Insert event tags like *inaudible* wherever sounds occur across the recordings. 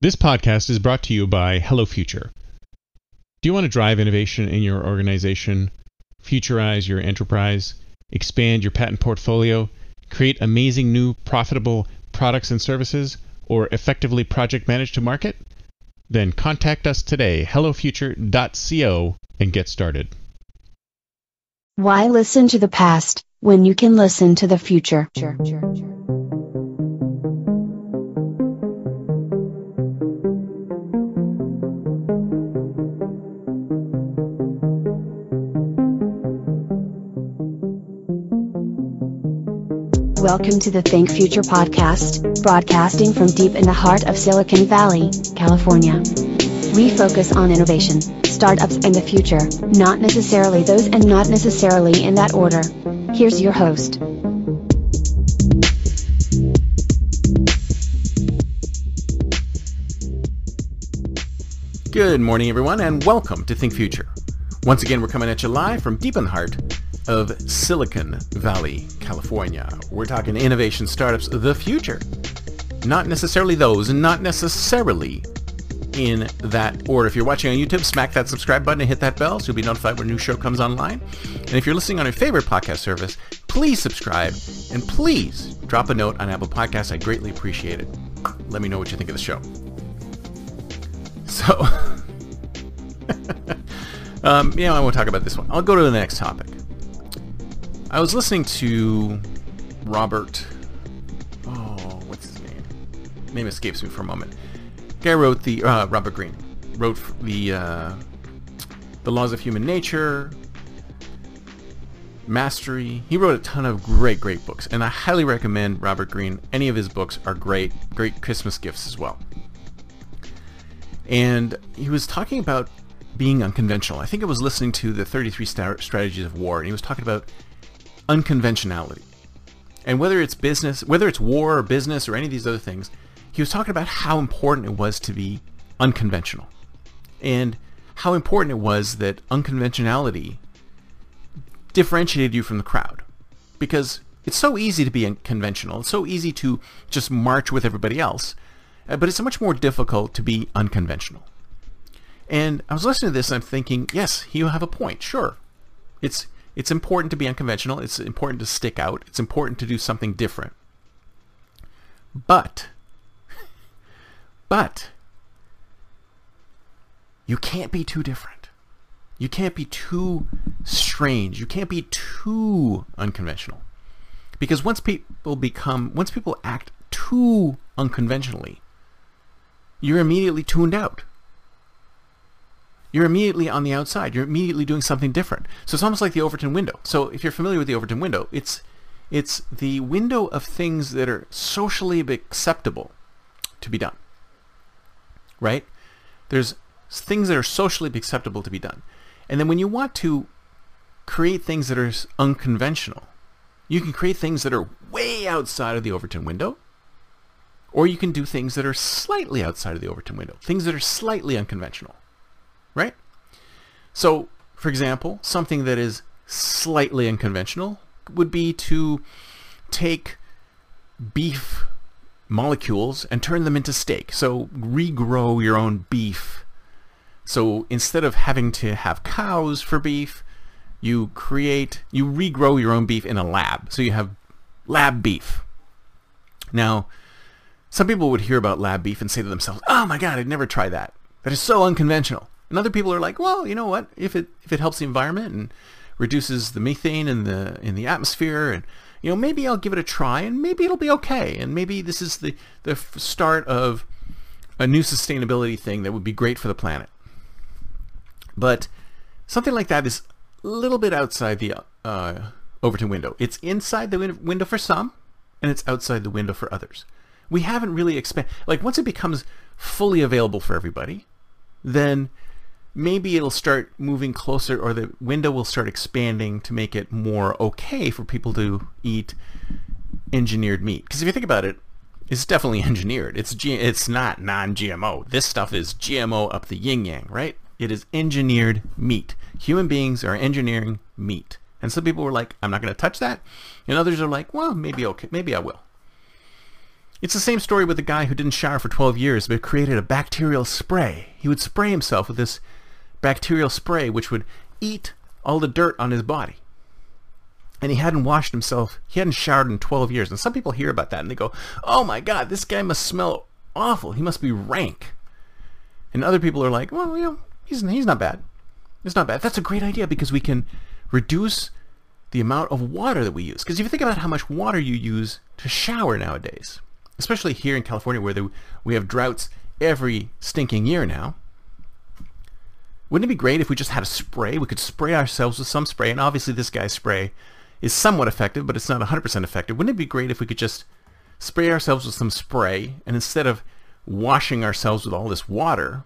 This podcast is brought to you by Hello Future. Do you want to drive innovation in your organization, futurize your enterprise, expand your patent portfolio, create amazing new profitable products and services, or effectively project manage to market? Then contact us today, hellofuture.co, and get started. Why listen to the past when you can listen to the future? Welcome to the Think Future podcast, broadcasting from deep in the heart of Silicon Valley, California. We focus on innovation, startups, and the future, not necessarily those and not necessarily in that order. Here's your host. Good morning, everyone, and welcome to Think Future. Once again, we're coming at you live from deep in the heart of Silicon Valley, California. We're talking innovation startups, the future. Not necessarily those, not necessarily in that order. If you're watching on YouTube, smack that subscribe button and hit that bell so you'll be notified when a new show comes online. And if you're listening on your favorite podcast service, please subscribe and please drop a note on Apple Podcasts. I greatly appreciate it. Let me know what you think of the show. So, *laughs* um, yeah, I won't talk about this one. I'll go to the next topic. I was listening to Robert. Oh, what's his name? Name escapes me for a moment. Guy wrote the uh, Robert Greene wrote the uh, the Laws of Human Nature, Mastery. He wrote a ton of great, great books, and I highly recommend Robert Greene. Any of his books are great, great Christmas gifts as well and he was talking about being unconventional. I think I was listening to the 33 Strategies of War, and he was talking about unconventionality. And whether it's business, whether it's war or business or any of these other things, he was talking about how important it was to be unconventional. And how important it was that unconventionality differentiated you from the crowd. Because it's so easy to be unconventional. It's so easy to just march with everybody else uh, but it's much more difficult to be unconventional. And I was listening to this and I'm thinking, yes, you have a point. Sure. It's it's important to be unconventional. It's important to stick out. It's important to do something different. But but you can't be too different. You can't be too strange. You can't be too unconventional. Because once people become once people act too unconventionally, you're immediately tuned out. You're immediately on the outside. You're immediately doing something different. So it's almost like the Overton window. So if you're familiar with the Overton window, it's it's the window of things that are socially acceptable to be done. Right? There's things that are socially acceptable to be done. And then when you want to create things that are unconventional, you can create things that are way outside of the Overton window or you can do things that are slightly outside of the Overton window, things that are slightly unconventional? So, for example, something that is slightly unconventional would be to take beef molecules and turn them into steak. So regrow your own beef. So instead of having to have cows for beef, you create, you regrow your own beef in a lab. So you have lab beef. Now, some people would hear about lab beef and say to themselves, "Oh my God, I'd never try that. That is so unconventional." And other people are like, "Well, you know what? If it if it helps the environment and reduces the methane in the in the atmosphere, and you know, maybe I'll give it a try, and maybe it'll be okay, and maybe this is the the start of a new sustainability thing that would be great for the planet." But something like that is a little bit outside the uh, Overton window. It's inside the window for some, and it's outside the window for others we haven't really expanded. Like once it becomes fully available for everybody, then maybe it'll start moving closer or the window will start expanding to make it more okay for people to eat engineered meat. Because if you think about it, it's definitely *laughs* engineered. It's G- it's not non-GMO. This stuff is GMO up the yin yang, right? It is engineered meat. Human beings are engineering meat. And some people were like, I'm not going to touch that. And others are like, well, maybe okay, maybe I will. It's the same story with the guy who didn't shower for 12 years but created a bacterial spray. He would spray himself with this bacterial spray which would eat all the dirt on his body. And he hadn't washed himself, he hadn't showered in 12 years. And some people hear about that and they go, oh my god, this guy must smell awful. He must be rank. And other people are like, well, you know, he's, he's not bad. It's not bad. That's a great idea because we can reduce the amount of water that we use. Because if you think about how much water you use to shower nowadays, especially here in California where the, we have droughts every stinking year now, wouldn't it be great if we just had a spray? We could spray ourselves with some spray, and obviously this guy's spray is somewhat effective, but it's not 100% effective. Wouldn't it be great if we could just spray ourselves with some spray, and instead of washing ourselves with all this water,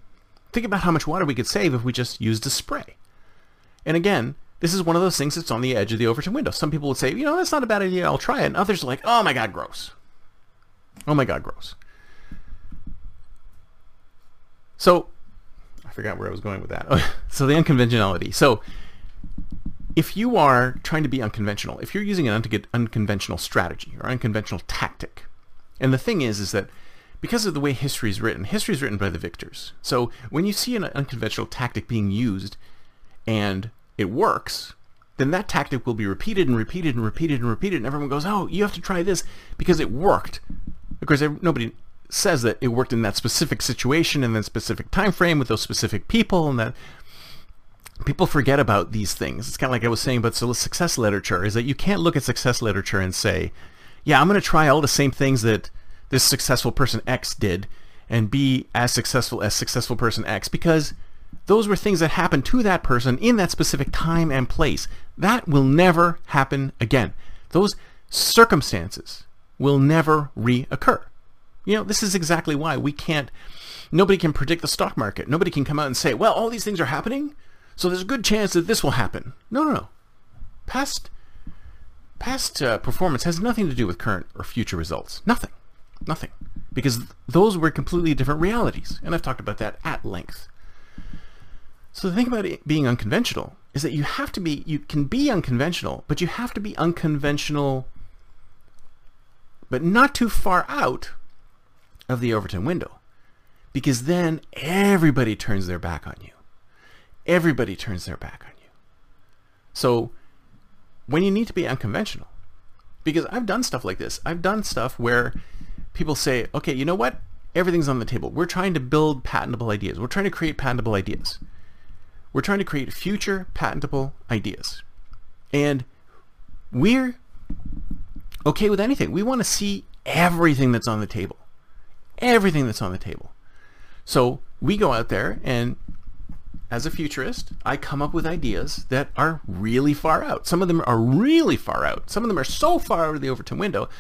think about how much water we could save if we just used a spray. And again, this is one of those things that's on the edge of the Overton window. Some people would say, you know, that's not a bad idea, I'll try it. And others are like, oh my god, gross. Oh my god, gross. So, forgot where I was going with that. so the unconventionality. So, if you are trying to be unconventional, if you're using an unconventional strategy or unconventional tactic, and the thing is, is that because of the way history is written, history is written by the victors. So when you see an unconventional tactic being used and it works, then that tactic will be repeated and repeated and repeated and repeated, and everyone goes, "Oh, you have to try this because it worked." Of course, nobody says that it worked in that specific situation in that specific time frame with those specific people, and that people forget about these things. It's kind of like I was saying about success literature: is that you can't look at success literature and say, "Yeah, I'm going to try all the same things that this successful person X did." and be as successful as successful person X because those were things that happened to that person in that specific time and place. That will never happen again. Those circumstances will never reoccur. You know, this is exactly why we can't, nobody can predict the stock market. Nobody can come out and say, well, all these things are happening, so there's a good chance that this will happen. No, no, no. Past, past uh, performance has nothing to do with current or future results. Nothing. Nothing. Because those were completely different realities. And I've talked about that at length. So the thing about it being unconventional is that you have to be, you can be unconventional, but you have to be unconventional, but not too far out of the Overton window. Because then everybody turns their back on you. Everybody turns their back on you. So when you need to be unconventional, because I've done stuff like this. I've done stuff where people say, okay, you know what? Everything's on the table. We're trying to build patentable ideas. We're trying to create patentable ideas. We're trying to create future patentable ideas. And we're okay with anything. We want to see everything that's on the table. Everything that's on the table. So we go out there and as a futurist, I come up with ideas that are really far out. Some of them are really far out. Some of them are so far out of the Overton window,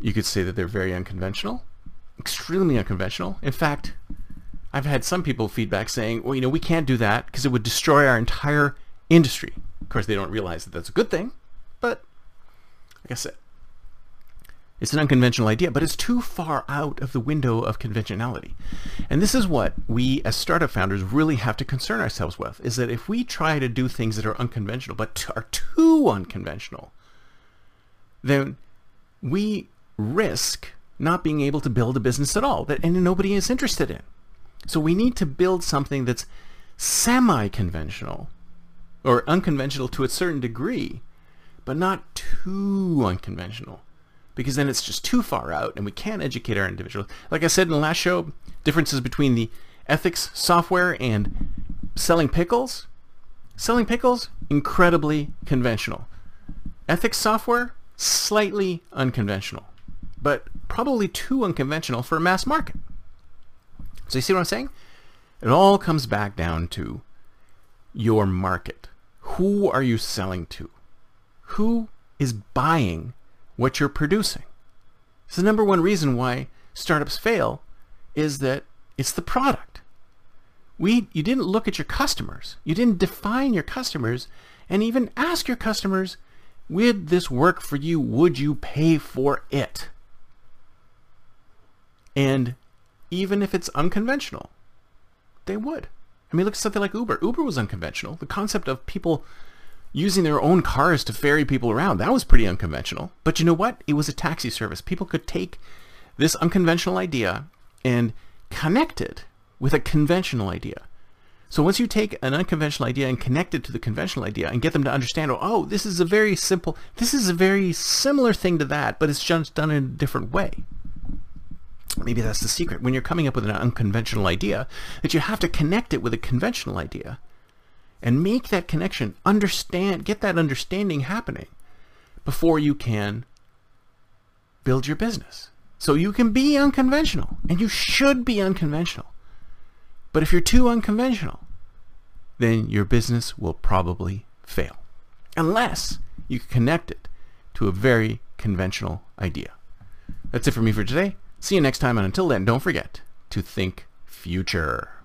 you could say that they're very unconventional, extremely unconventional. In fact, I've had some people feedback saying, well, you know, we can't do that because it would destroy our entire industry. Of course, they don't realize that that's a good thing, but like I said, it's an unconventional idea, but it's too far out of the window of conventionality. And this is what we as startup founders really have to concern ourselves with, is that if we try to do things that are unconventional, but are too unconventional, then we risk not being able to build a business at all that and nobody is interested in. So we need to build something that's semi-conventional or unconventional to a certain degree, but not too unconventional because then it's just too far out and we can't educate our individuals. Like I said in the last show, differences between the ethics software and selling pickles. Selling pickles, incredibly conventional. Ethics software, slightly unconventional, but probably too unconventional for a mass market. So you see what I'm saying? It all comes back down to your market. Who are you selling to? Who is buying what you're producing? It's the number one reason why startups fail is that it's the product. We, you didn't look at your customers. You didn't define your customers and even ask your customers, would this work for you? Would you pay for it? And even if it's unconventional. They would. I mean, look at something like Uber. Uber was unconventional. The concept of people using their own cars to ferry people around. That was pretty unconventional. But you know what? It was a taxi service. People could take this unconventional idea and connect it with a conventional idea. So once you take an unconventional idea and connect it to the conventional idea and get them to understand, oh, oh this is a very simple, this is a very similar thing to that, but it's just done in a different way. Maybe that's the secret. When you're coming up with an unconventional idea, that you have to connect it with a conventional idea and make that connection, understand, get that understanding happening before you can build your business. So you can be unconventional, and you should be unconventional. But if you're too unconventional, then your business will probably fail. Unless you connect it to a very conventional idea. That's it for me for today. See you next time, and until then, don't forget to think future.